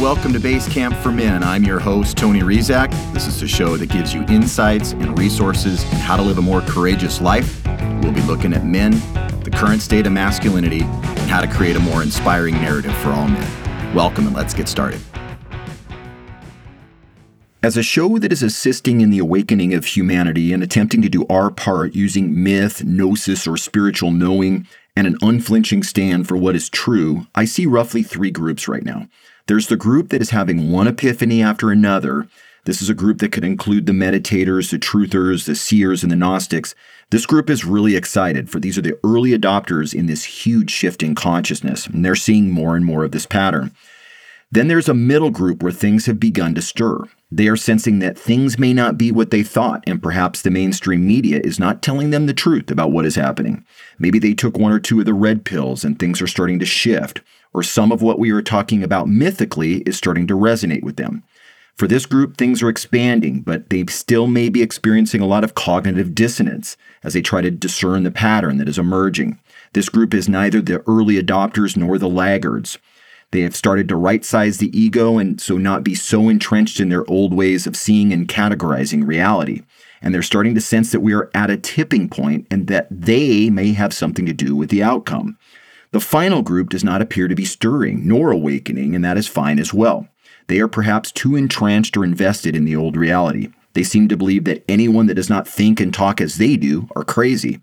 welcome to Base Camp for Men. I'm your host, Tony Rizak. This is the show that gives you insights and resources on how to live a more courageous life. We'll be looking at men, the current state of masculinity, and how to create a more inspiring narrative for all men. Welcome, and let's get started. As a show that is assisting in the awakening of humanity and attempting to do our part using myth, gnosis, or spiritual knowing, and an unflinching stand for what is true, I see roughly three groups right now. There's the group that is having one epiphany after another. This is a group that could include the meditators, the truthers, the seers, and the Gnostics. This group is really excited, for these are the early adopters in this huge shift in consciousness, and they're seeing more and more of this pattern. Then there's a middle group where things have begun to stir. They are sensing that things may not be what they thought, and perhaps the mainstream media is not telling them the truth about what is happening. Maybe they took one or two of the red pills and things are starting to shift, or some of what we are talking about mythically is starting to resonate with them. For this group, things are expanding, but they still may be experiencing a lot of cognitive dissonance as they try to discern the pattern that is emerging. This group is neither the early adopters nor the laggards. They have started to right size the ego and so not be so entrenched in their old ways of seeing and categorizing reality. And they're starting to sense that we are at a tipping point and that they may have something to do with the outcome. The final group does not appear to be stirring nor awakening, and that is fine as well. They are perhaps too entrenched or invested in the old reality. They seem to believe that anyone that does not think and talk as they do are crazy.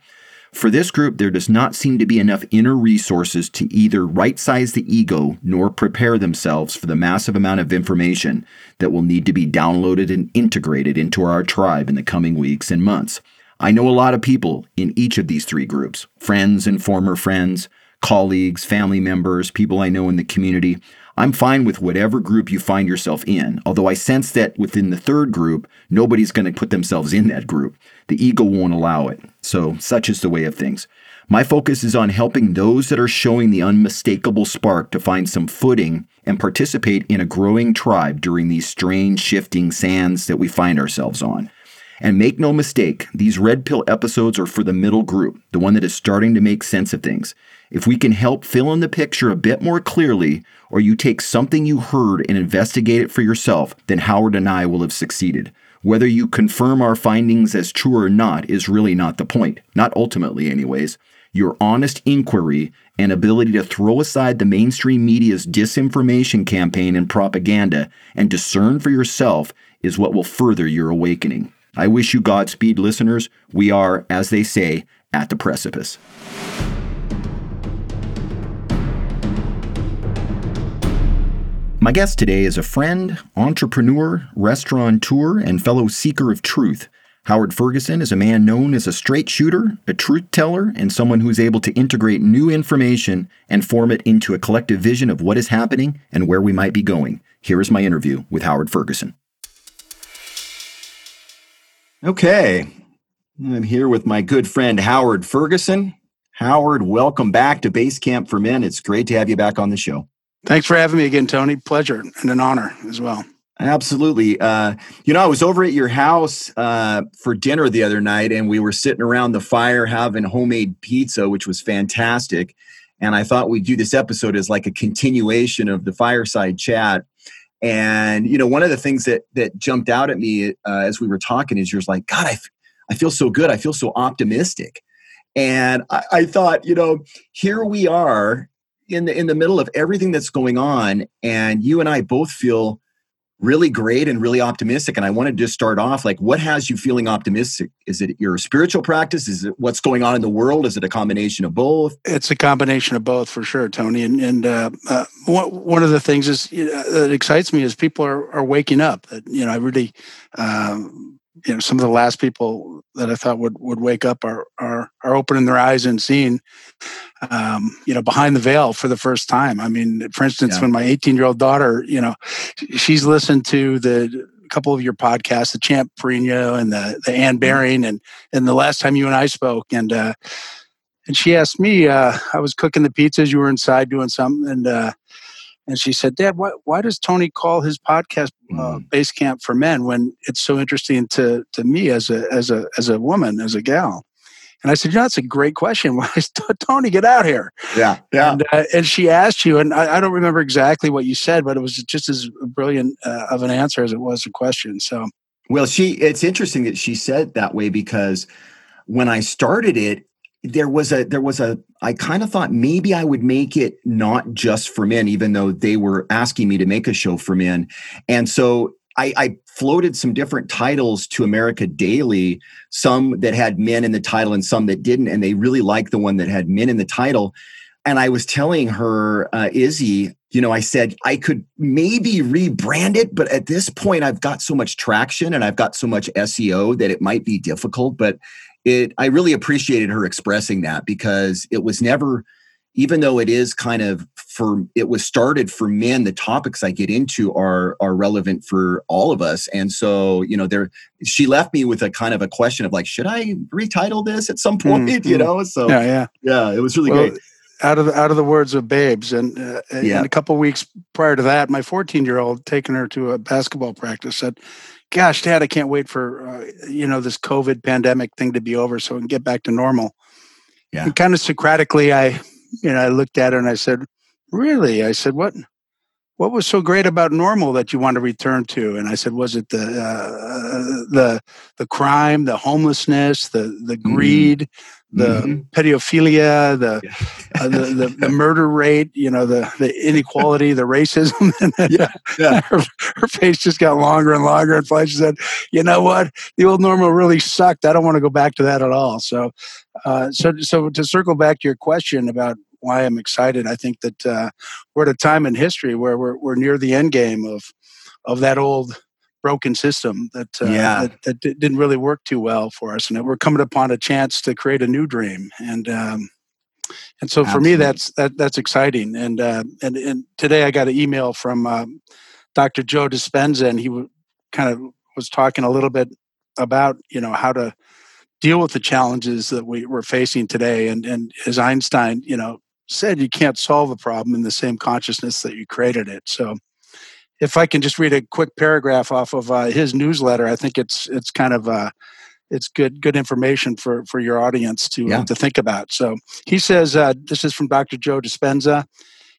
For this group, there does not seem to be enough inner resources to either right size the ego nor prepare themselves for the massive amount of information that will need to be downloaded and integrated into our tribe in the coming weeks and months. I know a lot of people in each of these three groups friends and former friends, colleagues, family members, people I know in the community. I'm fine with whatever group you find yourself in, although I sense that within the third group, nobody's going to put themselves in that group. The ego won't allow it. So, such is the way of things. My focus is on helping those that are showing the unmistakable spark to find some footing and participate in a growing tribe during these strange shifting sands that we find ourselves on. And make no mistake, these red pill episodes are for the middle group, the one that is starting to make sense of things. If we can help fill in the picture a bit more clearly, or you take something you heard and investigate it for yourself, then Howard and I will have succeeded. Whether you confirm our findings as true or not is really not the point, not ultimately, anyways. Your honest inquiry and ability to throw aside the mainstream media's disinformation campaign and propaganda and discern for yourself is what will further your awakening. I wish you Godspeed, listeners. We are, as they say, at the precipice. My guest today is a friend, entrepreneur, restaurateur, and fellow seeker of truth. Howard Ferguson is a man known as a straight shooter, a truth teller, and someone who is able to integrate new information and form it into a collective vision of what is happening and where we might be going. Here is my interview with Howard Ferguson. Okay. I'm here with my good friend Howard Ferguson. Howard, welcome back to Base Camp for Men. It's great to have you back on the show. Thanks for having me again, Tony. Pleasure and an honor as well. Absolutely. Uh, you know, I was over at your house uh, for dinner the other night, and we were sitting around the fire having homemade pizza, which was fantastic. And I thought we'd do this episode as like a continuation of the fireside chat. And you know, one of the things that that jumped out at me uh, as we were talking is you're like, God, I, f- I feel so good. I feel so optimistic. And I, I thought, you know, here we are in the in the middle of everything that's going on, and you and I both feel really great and really optimistic. And I wanted to just start off like, what has you feeling optimistic? Is it your spiritual practice? Is it what's going on in the world? Is it a combination of both? It's a combination of both for sure, Tony. And, and uh, uh, one of the things is that excites me is people are, are waking up. You know, I really, um, you know, some of the last people that I thought would would wake up are are are opening their eyes and seeing um, you know, behind the veil for the first time. I mean, for instance, yeah. when my 18 year old daughter, you know, she's listened to the couple of your podcasts, the Champ Perino and the the Ann mm-hmm. Baring, and and the last time you and I spoke, and uh, and she asked me, uh, I was cooking the pizzas, you were inside doing something, and uh, and she said, Dad, why why does Tony call his podcast uh, mm. Base Camp for Men when it's so interesting to to me as a as a as a woman, as a gal? And I said, you know, that's a great question. Why is Tony, get out here. Yeah, yeah. And, uh, and she asked you, and I, I, don't remember exactly what you said, but it was just as brilliant uh, of an answer as it was a question. So, well, she. It's interesting that she said that way because when I started it, there was a there was a I kind of thought maybe I would make it not just for men, even though they were asking me to make a show for men. And so I, I, floated some different titles to America Daily, some that had men in the title and some that didn't. And they really liked the one that had men in the title. And I was telling her, uh, Izzy, you know, I said I could maybe rebrand it, but at this point, I've got so much traction and I've got so much SEO that it might be difficult. But it, I really appreciated her expressing that because it was never even though it is kind of for it was started for men the topics i get into are are relevant for all of us. And so you know there she left me with a kind of a question of like should i retitle this at some point? Mm-hmm. you know so yeah yeah. yeah it was really well, great. out of the, out of the words of babes and, uh, yeah. and a couple weeks prior to that my 14 year old taking her to a basketball practice said gosh dad i can't wait for uh, you know this covid pandemic thing to be over so we can get back to normal. Yeah. And kind of socratically i you know, I looked at her and I said, "Really?" I said, "What? What was so great about normal that you want to return to?" And I said, "Was it the uh, the the crime, the homelessness, the the mm-hmm. greed, mm-hmm. the mm-hmm. pedophilia, the, yeah. uh, the, the, the murder rate? You know, the the inequality, the racism?" and yeah, yeah. Her, her, face just got longer and longer. And finally, she said, "You know what? The old normal really sucked. I don't want to go back to that at all." So uh, so, so to circle back to your question about why I'm excited, I think that uh, we're at a time in history where we're, we're near the end game of of that old broken system that, uh, yeah. that, that didn't really work too well for us, and we're coming upon a chance to create a new dream. And um, and so for me, that's that that's exciting. And uh, and and today I got an email from um, Dr. Joe Dispenza, and he w- kind of was talking a little bit about you know how to deal with the challenges that we, we're facing today. And, and as Einstein, you know, said, you can't solve a problem in the same consciousness that you created it. So if I can just read a quick paragraph off of uh, his newsletter, I think it's it's kind of uh, it's good good information for for your audience to yeah. to think about. So he says uh, this is from Dr. Joe Dispenza.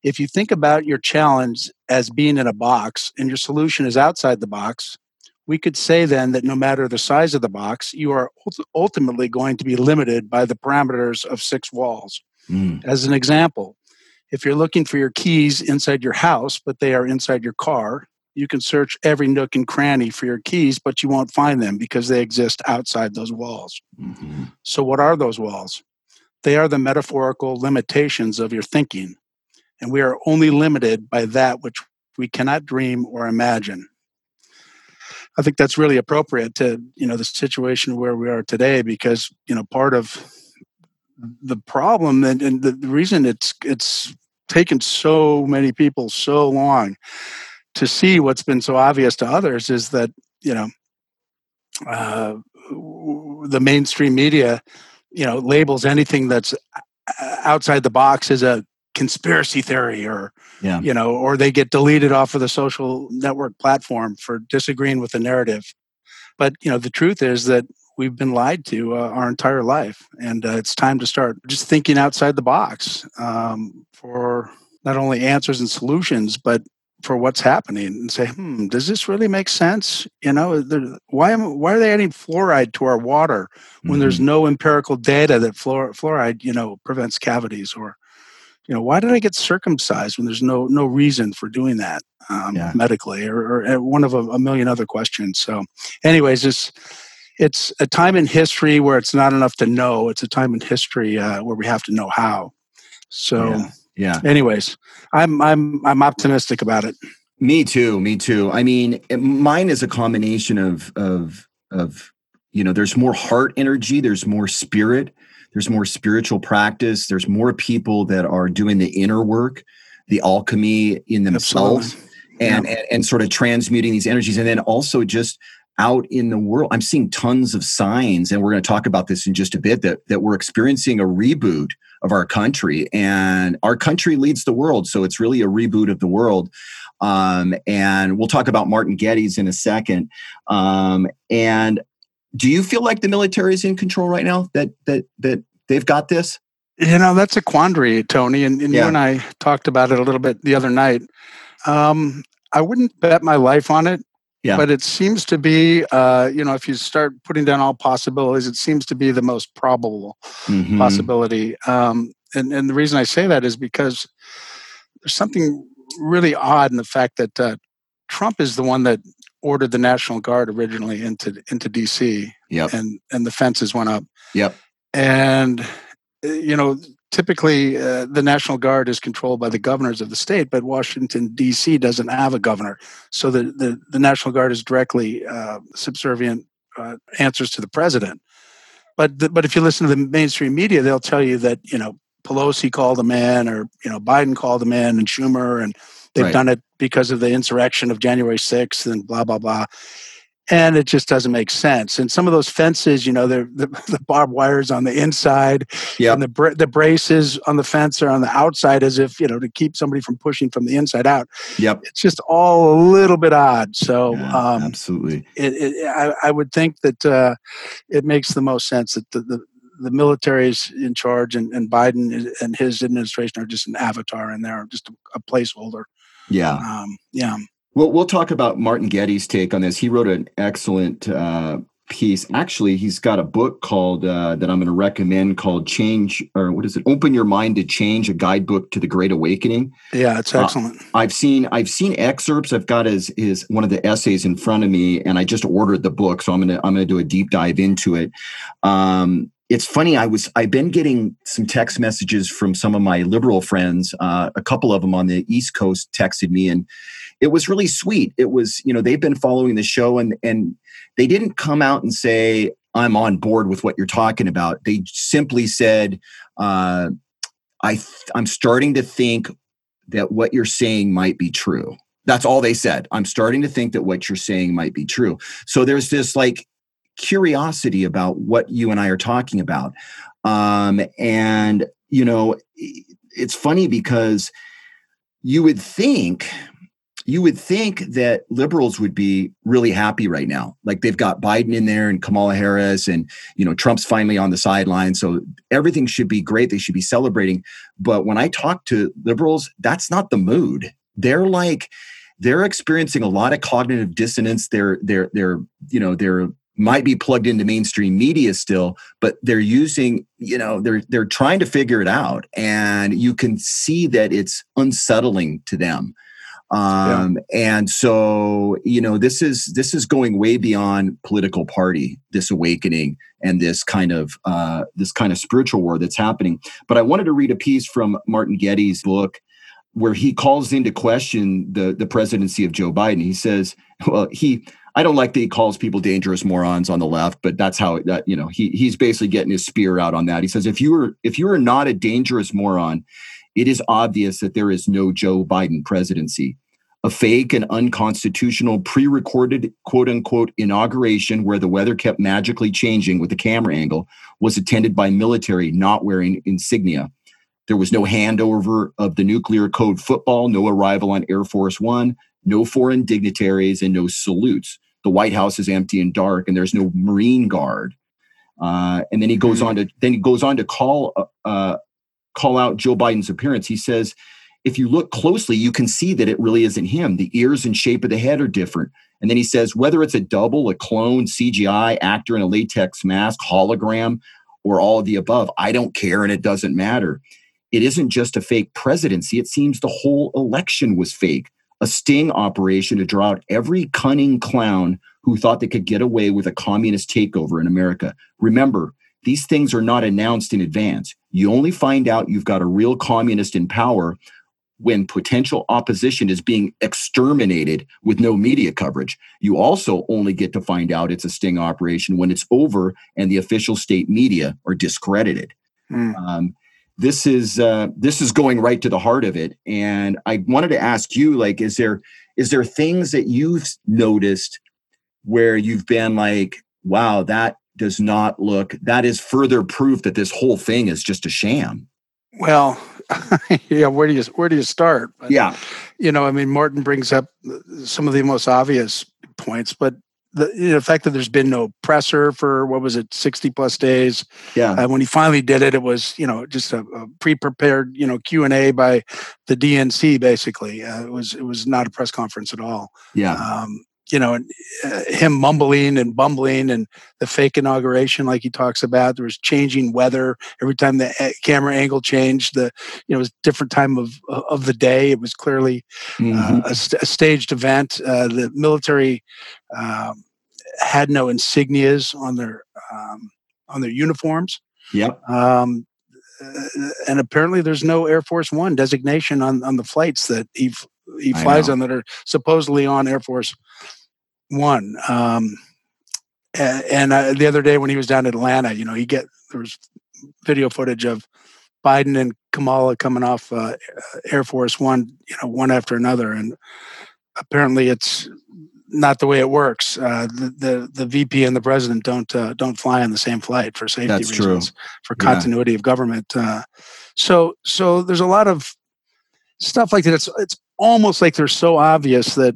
If you think about your challenge as being in a box and your solution is outside the box, we could say then that no matter the size of the box, you are ultimately going to be limited by the parameters of six walls. Mm. As an example, if you're looking for your keys inside your house, but they are inside your car, you can search every nook and cranny for your keys, but you won't find them because they exist outside those walls. Mm-hmm. So, what are those walls? They are the metaphorical limitations of your thinking, and we are only limited by that which we cannot dream or imagine. I think that's really appropriate to you know the situation where we are today because you know part of the problem and, and the reason it's it's taken so many people so long to see what's been so obvious to others is that you know uh, the mainstream media you know labels anything that's uh, outside the box as a conspiracy theory or yeah. you know or they get deleted off of the social network platform for disagreeing with the narrative but you know the truth is that we've been lied to uh, our entire life and uh, it's time to start just thinking outside the box um, for not only answers and solutions but for what's happening and say hmm does this really make sense you know why am why are they adding fluoride to our water when mm-hmm. there's no empirical data that fluor- fluoride you know prevents cavities or you know why did i get circumcised when there's no no reason for doing that um, yeah. medically? Or, or, one of a, a, million other questions. So anyways it's it's a time in history where it's not enough to know. It's a time in history uh, where we have to know how. So yeah. yeah. anyways i'm i'm i'm optimistic about it. Me too. Me too. I mean it, mine is a combination of of of you know there's more heart energy there's more spirit there's more spiritual practice. There's more people that are doing the inner work the alchemy in themselves and, yeah. and and sort of transmuting these energies. And then also just out in the world i'm seeing tons of signs and we're going to talk about this in just a bit that that we're experiencing a reboot of our country. And our country leads the world so it's really a reboot of the world. Um, and we'll talk about martin geddes in a second. Um, and do you feel like the military is in control right now? That that that they've got this? You know, that's a quandary, Tony. And, and yeah. you and I talked about it a little bit the other night. Um, I wouldn't bet my life on it. Yeah. But it seems to be, uh, you know, if you start putting down all possibilities, it seems to be the most probable mm-hmm. possibility. Um, and, and the reason I say that is because there's something really odd in the fact that uh, Trump is the one that ordered the National Guard originally into into D.C. Yep. and and the fences went up. Yep. And uh, you know, typically uh, the National Guard is controlled by the governors of the state, but Washington D.C. doesn't have a governor, so the the, the National Guard is directly uh, subservient uh, answers to the president. But the, but if you listen to the mainstream media, they'll tell you that you know Pelosi called them in, or you know Biden called them in, and Schumer, and they've right. done it because of the insurrection of January sixth, and blah blah blah and it just doesn't make sense. And some of those fences, you know, the the barbed wires on the inside, yep. and the bra- the braces on the fence are on the outside, as if you know to keep somebody from pushing from the inside out. Yep, it's just all a little bit odd. So, yeah, um, absolutely, it, it, I, I, would think that uh, it makes the most sense that the, the the military is in charge and, and Biden and his administration are just an avatar in there, just a, a placeholder. Yeah. Um, yeah. We'll, we'll talk about Martin Geddes' take on this. He wrote an excellent uh, piece. Actually, he's got a book called uh, that I'm going to recommend called "Change" or what is it? "Open Your Mind to Change: A Guidebook to the Great Awakening." Yeah, it's uh, excellent. Uh, I've seen I've seen excerpts. I've got his his one of the essays in front of me, and I just ordered the book, so I'm gonna I'm gonna do a deep dive into it. Um, it's funny. I was I've been getting some text messages from some of my liberal friends. Uh, a couple of them on the East Coast texted me and it was really sweet. It was, you know, they've been following the show and and they didn't come out and say, I'm on board with what you're talking about. They simply said, uh, I th- I'm starting to think that what you're saying might be true. That's all they said. I'm starting to think that what you're saying might be true. So there's this like curiosity about what you and I are talking about. Um, and, you know, it's funny because you would think you would think that liberals would be really happy right now. Like they've got Biden in there and Kamala Harris, and you know Trump's finally on the sideline, so everything should be great. They should be celebrating. But when I talk to liberals, that's not the mood. They're like they're experiencing a lot of cognitive dissonance. They're they're they're you know they're might be plugged into mainstream media still but they're using you know they're they're trying to figure it out and you can see that it's unsettling to them. Um, yeah. and so you know this is this is going way beyond political party this awakening and this kind of uh, this kind of spiritual war that's happening. But i wanted to read a piece from martin geddes' book where he calls into question the the presidency of joe biden. He says well he I don't like that he calls people dangerous morons on the left, but that's how that you know he he's basically getting his spear out on that. He says if you were if you are not a dangerous moron, it is obvious that there is no Joe Biden presidency. A fake and unconstitutional pre recorded quote unquote inauguration where the weather kept magically changing with the camera angle was attended by military not wearing insignia. There was no handover of the nuclear code football, no arrival on Air Force One, no foreign dignitaries, and no salutes. The White House is empty and dark, and there's no Marine Guard. Uh, and then he goes mm-hmm. on to then he goes on to call uh, uh call out Joe Biden's appearance. He says, if you look closely, you can see that it really isn't him. The ears and shape of the head are different. And then he says, whether it's a double, a clone, CGI, actor in a latex mask, hologram, or all of the above, I don't care and it doesn't matter. It isn't just a fake presidency. It seems the whole election was fake, a sting operation to draw out every cunning clown who thought they could get away with a communist takeover in America. Remember, these things are not announced in advance. You only find out you've got a real communist in power when potential opposition is being exterminated with no media coverage. You also only get to find out it's a sting operation when it's over and the official state media are discredited. Mm. Um, this is uh, this is going right to the heart of it, and I wanted to ask you, like, is there is there things that you've noticed where you've been like, wow, that does not look that is further proof that this whole thing is just a sham? Well yeah where do you where do you start? But, yeah. you know i mean martin brings up some of the most obvious points but the, the fact that there's been no presser for what was it 60 plus days? Yeah. Uh, when he finally did it it was you know just a, a pre-prepared you know q&a by the dnc basically. Uh, it was it was not a press conference at all. Yeah. Um, you know, uh, him mumbling and bumbling and the fake inauguration, like he talks about. There was changing weather every time the uh, camera angle changed. The you know, it was different time of of the day. It was clearly mm-hmm. uh, a, st- a, staged event. Uh, the military um, had no insignias on their um, on their uniforms. Yep. Um, and apparently, there's no Air Force One designation on on the flights that he he flies on that are supposedly on Air Force One. Um, and, and uh, the other day when he was down in Atlanta, you know, he get there was video footage of Biden and Kamala coming off uh, Air Force One, you know, one after another, and apparently it's not the way it works. Uh, the, the, the VP and the president don't uh, don't fly on the same flight for safety That's reasons, true. for continuity yeah. of government. Uh, so so there's a lot of stuff like that. It's it's almost like they're so obvious that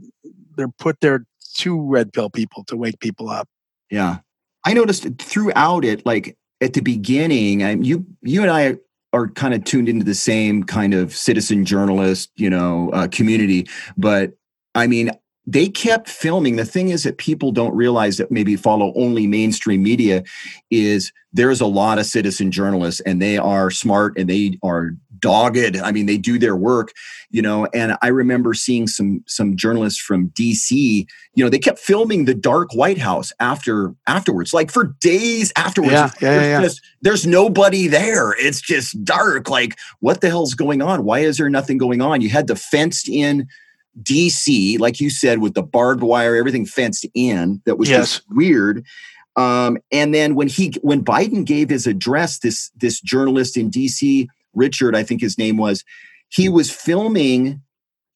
they're put there to red pill people to wake people up. Yeah, I noticed throughout it, like at the beginning, I, you you and I are kind of tuned into the same kind of citizen journalist, you know, uh, community. But I mean, they kept filming. The thing is that people don't realize that maybe follow only mainstream media is there's a lot of citizen journalists and they are smart and they are dogged. I mean, they do their work, you know. And I remember seeing some some journalists from DC, you know, they kept filming the dark White House after afterwards, like for days afterwards. Yeah, yeah, there's, yeah. Just, there's nobody there. It's just dark. Like, what the hell's going on? Why is there nothing going on? You had the fenced in DC, like you said, with the barbed wire, everything fenced in. That was yes. just weird. Um, and then when he when Biden gave his address, this this journalist in DC, Richard, I think his name was, he was filming.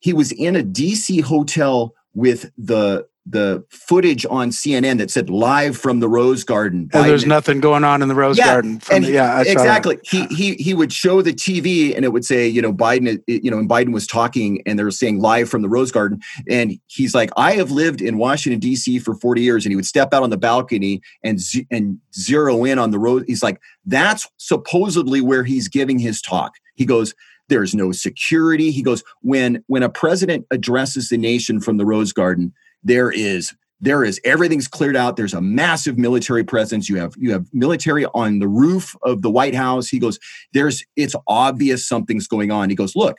He was in a DC hotel with the the footage on CNN that said live from the Rose Garden. Oh, and there's nothing going on in the Rose yeah, Garden. and the, yeah, exactly. He he he would show the TV and it would say, you know, Biden, you know, and Biden was talking and they were saying live from the Rose Garden. And he's like, I have lived in Washington D.C. for 40 years, and he would step out on the balcony and and zero in on the road. He's like, that's supposedly where he's giving his talk. He goes. There's no security. He goes, when when a president addresses the nation from the Rose Garden, there is there is everything's cleared out. There's a massive military presence. You have you have military on the roof of the white house. He goes there's it's obvious something's going on. He goes look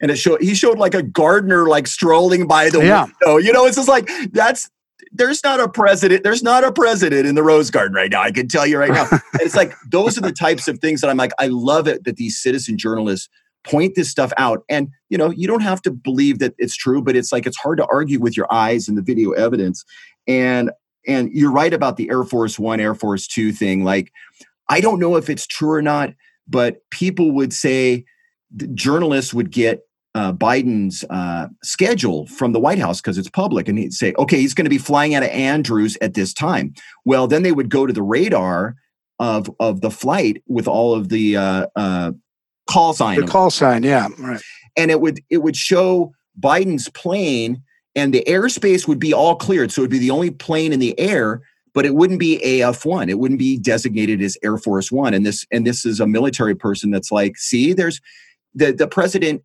and it showed he showed like a gardener like strolling by the yeah. window. You know it's just like that's there's not a president there's not a president in the rose garden right now i can tell you right now. It's like those are the types of things that i'm like i love it that these citizen journalists point this stuff out. And you know you don't have to believe that it's true but it's like it's hard to argue with your eyes and the video evidence. And and you're right about the air force 1 air force 2 thing. Like i don't know if it's true or not but people would say journalists would get uh, Biden's uh, schedule from the White House because it's public, and he'd say, "Okay, he's going to be flying out of Andrews at this time." Well, then they would go to the radar of of the flight with all of the uh, uh call sign. The call sign, yeah, right. And it would it would show Biden's plane, and the airspace would be all cleared, so it would be the only plane in the air. But it wouldn't be AF one. It wouldn't be designated as Air Force One. And this and this is a military person that's like, see, there's the the president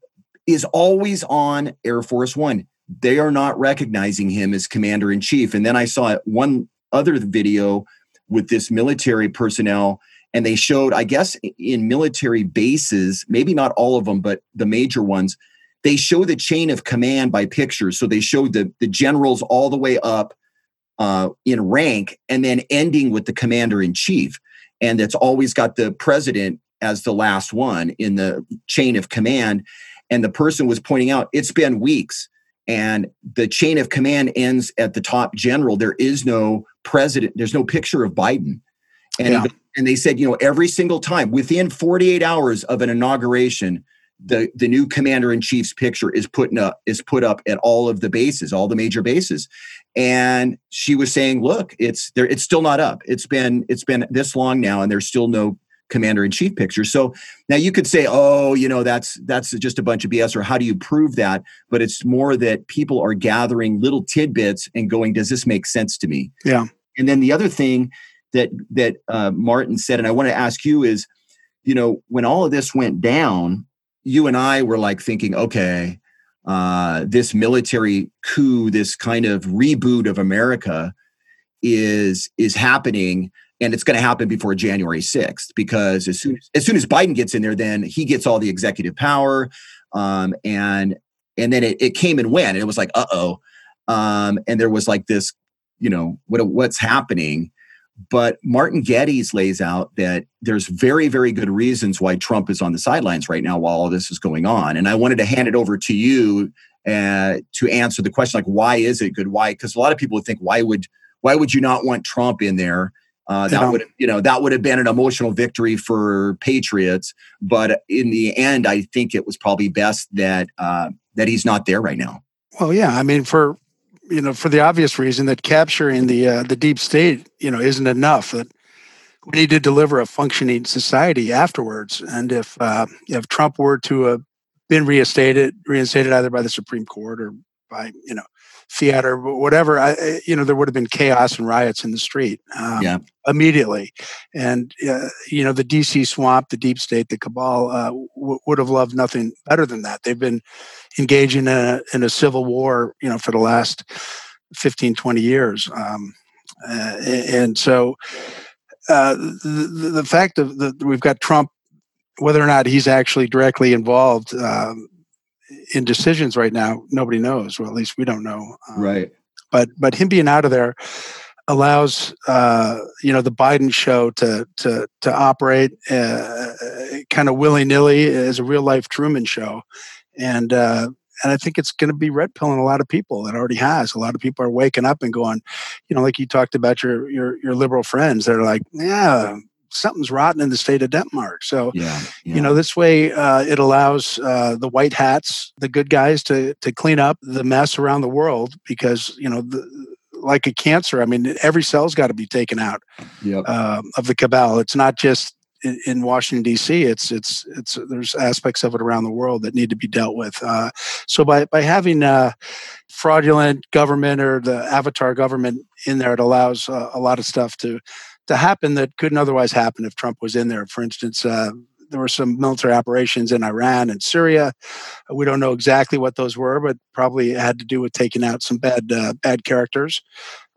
is always on Air Force One. They are not recognizing him as commander in chief. And then I saw one other video with this military personnel and they showed i guess in military bases maybe not all of them but the major ones they show the chain of command by pictures. So they showed the, the generals all the way up uh, in rank and then ending with the commander in chief. And it's always got the president as the last one in the chain of command. And the person was pointing out it's been weeks. And the chain of command ends at the top general. There is no president there's no picture of biden and yeah and they said, you know, every single time within 48 hours of an inauguration, the the new commander in chief's picture is put up is put up at all of the bases, all the major bases. And she was saying, look, it's there, it's still not up. It's been it's been this long now, and there's still no commander in chief picture. So now you could say, oh, you know, that's that's just a bunch of BS, or how do you prove that? But it's more that people are gathering little tidbits and going, does this make sense to me? Yeah. And then the other thing that that uh, Martin said, and I want to ask you is, you know, when all of this went down, you and I were like thinking, okay, uh, this military coup, this kind of reboot of America, is is happening and it's going to happen before January 6th because as soon as, as soon as Biden gets in there, then he gets all the executive power, um, and and then it, it came and went, and it was like, uh oh, um, and there was like this, you know, what what's happening. But Martin Geddes lays out that there's very, very good reasons why Trump is on the sidelines right now while all this is going on. And I wanted to hand it over to you uh, to answer the question, like, why is it good? Why? Because a lot of people would think, why would why would you not want Trump in there? Uh, that would you know that would have been an emotional victory for patriots, but in the end, I think it was probably best that uh, that he's not there right now. Well, yeah, I mean, for you know, for the obvious reason that capturing the uh, the deep state, you know, isn't enough. That we need to deliver a functioning society afterwards. And if uh, if Trump were to have been reinstated, reinstated either by the Supreme Court or by you know or whatever, I, you know, there would have been chaos and riots in the street um, yeah. immediately. And, uh, you know, the DC swamp, the deep state, the cabal uh, w- would have loved nothing better than that. They've been engaging in a, in a civil war, you know, for the last 15, 20 years. Um, uh, and so uh, the, the fact of that we've got Trump whether or not he's actually directly involved um, in decisions right now, nobody knows. Well, at least we don't know. Um, right. But but him being out of there allows uh, you know the Biden show to to to operate uh, kind of willy nilly as a real life Truman show, and uh, and I think it's going to be red pilling a lot of people. It already has. A lot of people are waking up and going, you know, like you talked about your your your liberal friends. They're like, yeah, something's rotten in the state of Denmark. So, yeah, yeah. you know, this way uh, it allows uh, the white hats, the good guys, to to clean up the mess around the world because you know. The, like a cancer, I mean, every cell's got to be taken out yep. um, of the cabal. It's not just in, in, Washington D.C. It's it's it's there's aspects of it around the world that need to be dealt with. Uh, so by by having uh, fraudulent government or the avatar government in there, it allows uh, a lot of stuff to to happen that couldn't otherwise happen if Trump was in there. For instance, uh, there were some military operations in Iran and Syria. We don't know exactly what those were, but probably had to do with taking out some bad uh, bad characters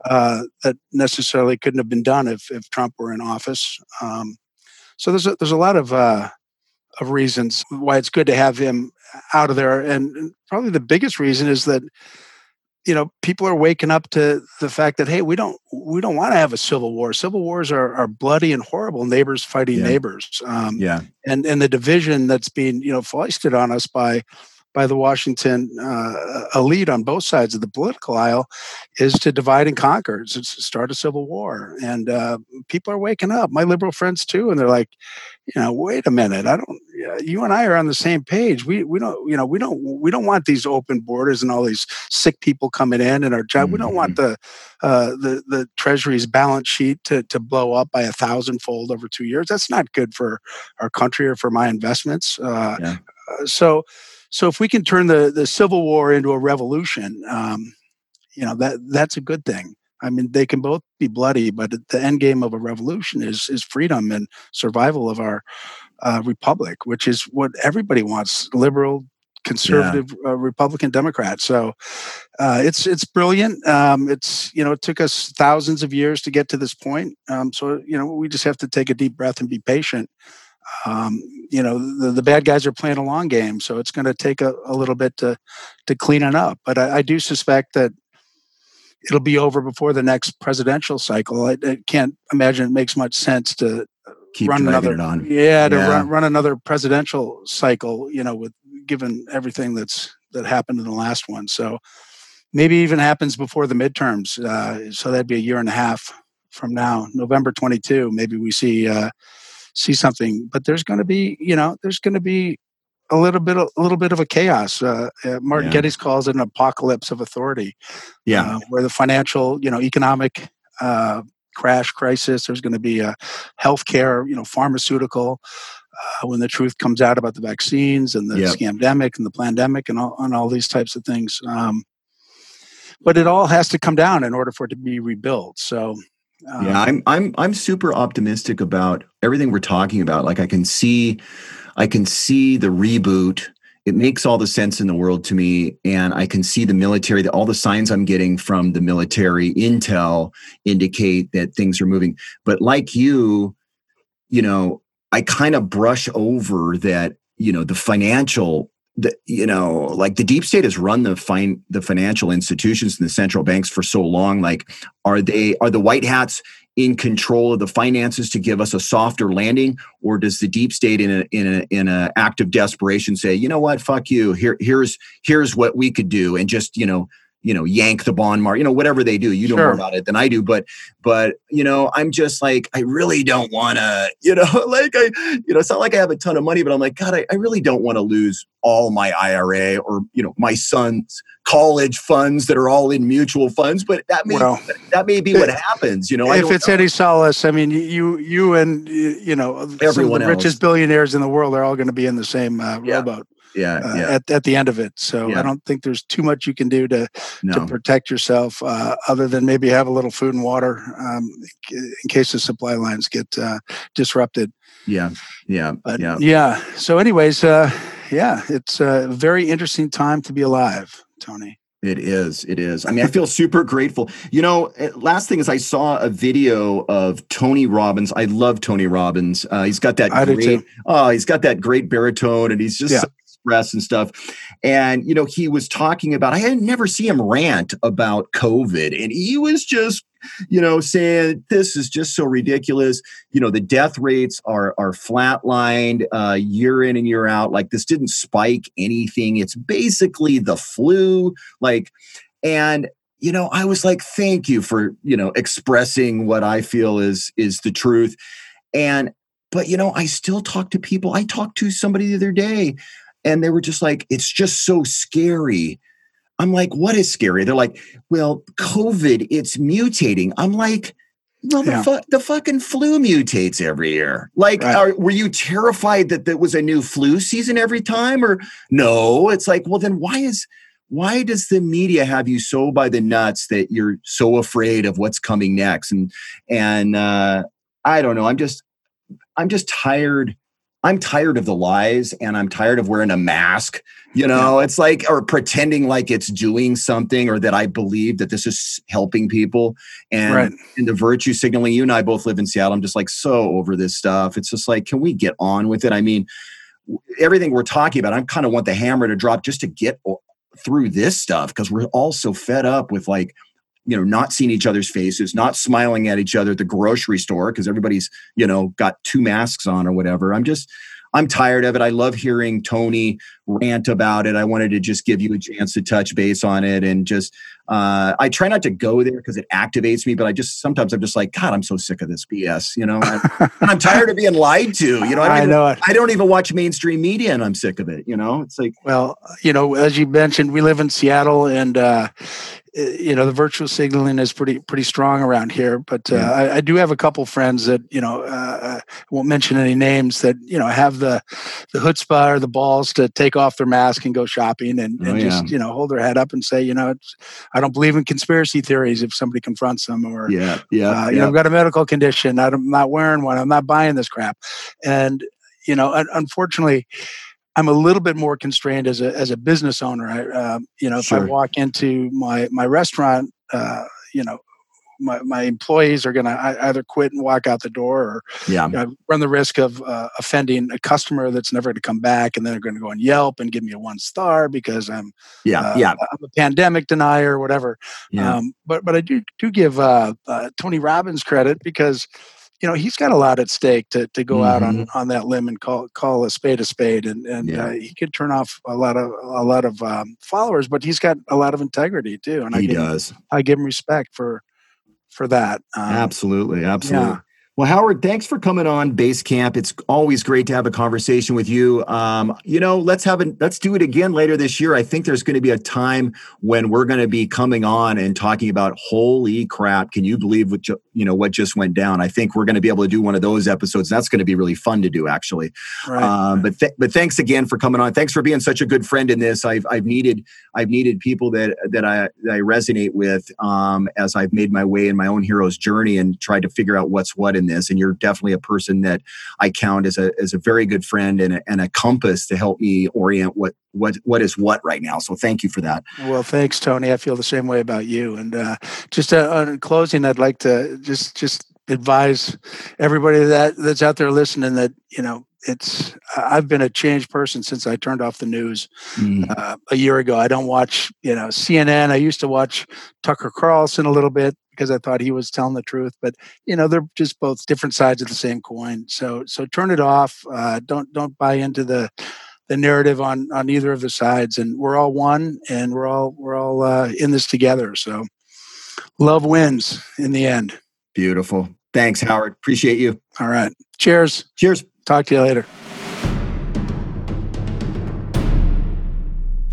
uh, that necessarily couldn't have been done if, if Trump were in office. Um, so there's a, there's a lot of uh, of reasons why it's good to have him out of there, and probably the biggest reason is that you know people are waking up to the fact that hey we don't we don't want to have a civil war. Civil wars are, are bloody and horrible neighbors fighting yeah. neighbors. Um, yeah. and and the division that's being you know foisted on us by by the Washington uh, elite on both sides of the political aisle is to divide and conquer, it's to start a civil war. And uh, people are waking up, my liberal friends too, and they're like, you know, wait a minute, I don't. You and I are on the same page. We we don't, you know, we don't we don't want these open borders and all these sick people coming in and our job. Mm-hmm. We don't want mm-hmm. the uh, the the Treasury's balance sheet to to blow up by a thousandfold over two years. That's not good for our country or for my investments. Uh, yeah. Uh, so so if we can turn the, the Civil War into a revolution, um, you know that that's a good thing. I mean, they can both be bloody, but the end game of a revolution is is freedom and survival of our uh, republic, which is what everybody wants: liberal, conservative, yeah. uh, Republican, Democrat. So uh, it's it's brilliant. Um, it's you know it took us thousands of years to get to this point. Um, so you know we just have to take a deep breath and be patient um, you know the, the bad guys are playing a long game, so it's going to take a, a, little bit to to clean it up. But I, I, do suspect that it'll be over before the next presidential cycle. I, I can't imagine it makes much sense to Keep run another yeah to yeah. Run, run another presidential cycle. You know, with given everything that's that happened in the last one, so maybe even happens before the midterms. Uh, so that'd be a year and a half from now, November 22. Maybe we see. Uh, see something. But there's going to be, you know, there's going to be a little bit, a little bit of a chaos. Uh, uh, Martin yeah. Geddes calls it an apocalypse of authority. Yeah, uh, where the financial, you know, economic uh, crash crisis. There's going to be a healthcare, you know, pharmaceutical. Uh, when the truth comes out about the vaccines and the yep. scamdemic and the pandemic and all, and all these types of things. Um, but it all has to come down in order for it to be rebuilt. So um, yeah, I'm I'm I'm super optimistic about everything we're talking about. Like I can see I can see the reboot it makes all the sense in the world to me and i can see the military that all the signs i'm getting from the military intel indicate that things are moving but like you you know i kind of brush over that you know the financial the, you know like the deep state has run the fine the financial institutions and the central banks for so long like are they are the white hats in control of the finances to give us a softer landing? Or does the deep state in a in a in a act of desperation say you know what? Fuck you. Here here's here's what we could do. And just you know you know yank the bond market you know whatever they do you know sure. more about it than i do but but you know i'm just like i really don't want to you know like i you know it's not like i have a ton of money but i'm like god i, I really don't want to lose all my ira or you know my son's college funds that are all in mutual funds, but that may well, that may be what happens. You know, if it's know. any solace, I mean, you you and you know everyone the richest billionaires in the world are all going to be in the same uh, yeah. rowboat. Yeah, uh, yeah. At, at the end of it, so yeah. I don't think there's too much you can do to no. to protect yourself, uh, other than maybe have a little food and water um, in case the supply lines get uh, disrupted. Yeah, yeah, but, yeah, yeah. So, anyways, uh, yeah, it's a very interesting time to be alive. Tony. It is. It is. I mean, I feel super grateful. You know, eh, last thing is I saw a video of Tony Robbins. I love Tony Robbins. Uh, he's got that I great. Oh, he's got that great baritone, and he's just yeah. so express and stuff. And you know, he was talking about. I had never see him rant about COVID, and he was just you know, saying this is just so ridiculous. You know, the death rates are are flatlined uh, year in and year out. Like this didn't spike anything. It's basically the flu. Like, and you know, I was like, thank you for you know expressing what I feel is is the truth. And but you know, I still talk to people. I talked to somebody the other day, and they were just like, it's just so scary I'm like, what is scary? They're like, well, COVID, it's mutating. I'm like, well, the, yeah. fu- the fucking flu mutates every year. Like, right. are, were you terrified that there was a new flu season every time? Or no? It's like, well, then why is why does the media have you so by the nuts that you're so afraid of what's coming next? And and uh, I don't know. I'm just I'm just tired I'm tired of the lies and I'm tired of wearing a mask. You know, it's like, or pretending like it's doing something or that I believe that this is helping people. And, right. and the virtue signaling, you and I both live in Seattle. I'm just like so over this stuff. It's just like, can we get on with it? I mean, everything we're talking about, I kind of want the hammer to drop just to get through this stuff because we're all so fed up with like you know not seeing each other's faces not smiling at each other at the grocery store because everybody's you know got two masks on or whatever. I'm just i'm tired of it. I love hearing tony rant about it. I wanted to just give you a chance to touch base on it and just uh, i try not to go there because it activates me but i just sometimes i'm just like god i'm so sick of this bs you know and i'm tired of being lied to you know i, I even, know it. i don't even watch mainstream media and i'm sick of it you know it's like well you know as you mentioned we live in seattle and uh, you know the virtual signaling is pretty pretty strong around here but uh, yeah. I, I, do have a couple friends that you know uh, won't mention any names that you know have the the chutzpah or the balls to take off their mask and go shopping and, and oh, just you know hold their head up and say you know I don't believe in conspiracy theories if somebody confronts them or yeah yeah, uh, you know I've got a medical condition I'm not wearing one I'm not buying this crap and you know unfortunately I'm a little bit more constrained as a as a business owner. I, uh, you know, if sure. I walk into my my restaurant, uh, you know, my, my employees are going to either quit and walk out the door, or yeah. You know, run the risk of uh, offending a customer that's never going to come back, and then they're going to go on Yelp and give me a one star because I'm yeah uh, yeah I'm a pandemic denier or whatever. Yeah. Um, but but I do do give uh, uh, Tony Robbins credit because you know he's got a lot at stake to to go mm-hmm. out on mm-hmm. on that limb and call call a spade a spade and and yeah. uh, he could turn off a lot of a lot of um, followers but he's got a lot of integrity too and he I does him, I give him respect for for that um, absolutely absolutely yeah. Well, Howard, thanks for coming on Base Camp. It's always great to have a conversation with you. Um, you know, let's have a let's do it again later this year. I think there's going to be a time when we're going to be coming on and talking about holy crap, can you believe what ju- you know what just went down? I think we're going to be able to do one of those episodes. That's going to be really fun to do, actually. Right. Um, but th- but thanks again for coming on. Thanks for being such a good friend in this. I've I've needed I've needed people that that I that I resonate with um, as I've made my way in my own hero's journey and tried to figure out what's what this. And you're definitely a person that I count as a as a very good friend and a, and a compass to help me orient what what what is what right now. So thank you for that. Well, thanks, Tony. I feel the same way about you. And uh, just uh, in closing, I'd like to just just advise everybody that that's out there listening that you know it's I've been a changed person since I turned off the news mm. uh, a year ago. I don't watch you know CNN. I used to watch Tucker Carlson a little bit because I thought he was telling the truth, but you know they're just both different sides of the same coin. So so turn it off. Uh, don't don't buy into the the narrative on on either of the sides, and we're all one, and we're all we're all uh, in this together. So love wins in the end. Beautiful. Thanks, Howard. Appreciate you. All right. Cheers. Cheers. Talk to you later.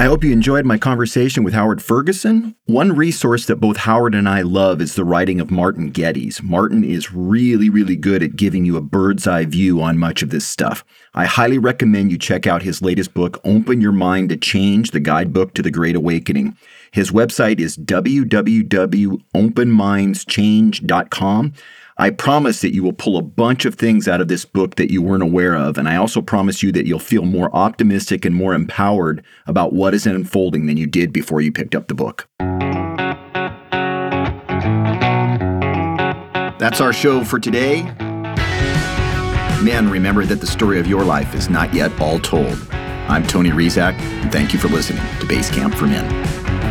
I hope you enjoyed my conversation with Howard Ferguson. One resource that both Howard and I love is the writing of Martin Geddes. Martin is really, really good at giving you a bird's eye view on much of this stuff. I highly recommend you check out his latest book, Open Your Mind to Change, the guidebook to the Great Awakening. His website is www.openmindschange.com. I promise that you will pull a bunch of things out of this book that you weren't aware of. And I also promise you that you'll feel more optimistic and more empowered about what is unfolding than you did before you picked up the book. That's our show for today. Men, remember that the story of your life is not yet all told. I'm Tony Rizak, and thank you for listening to Base Camp for Men.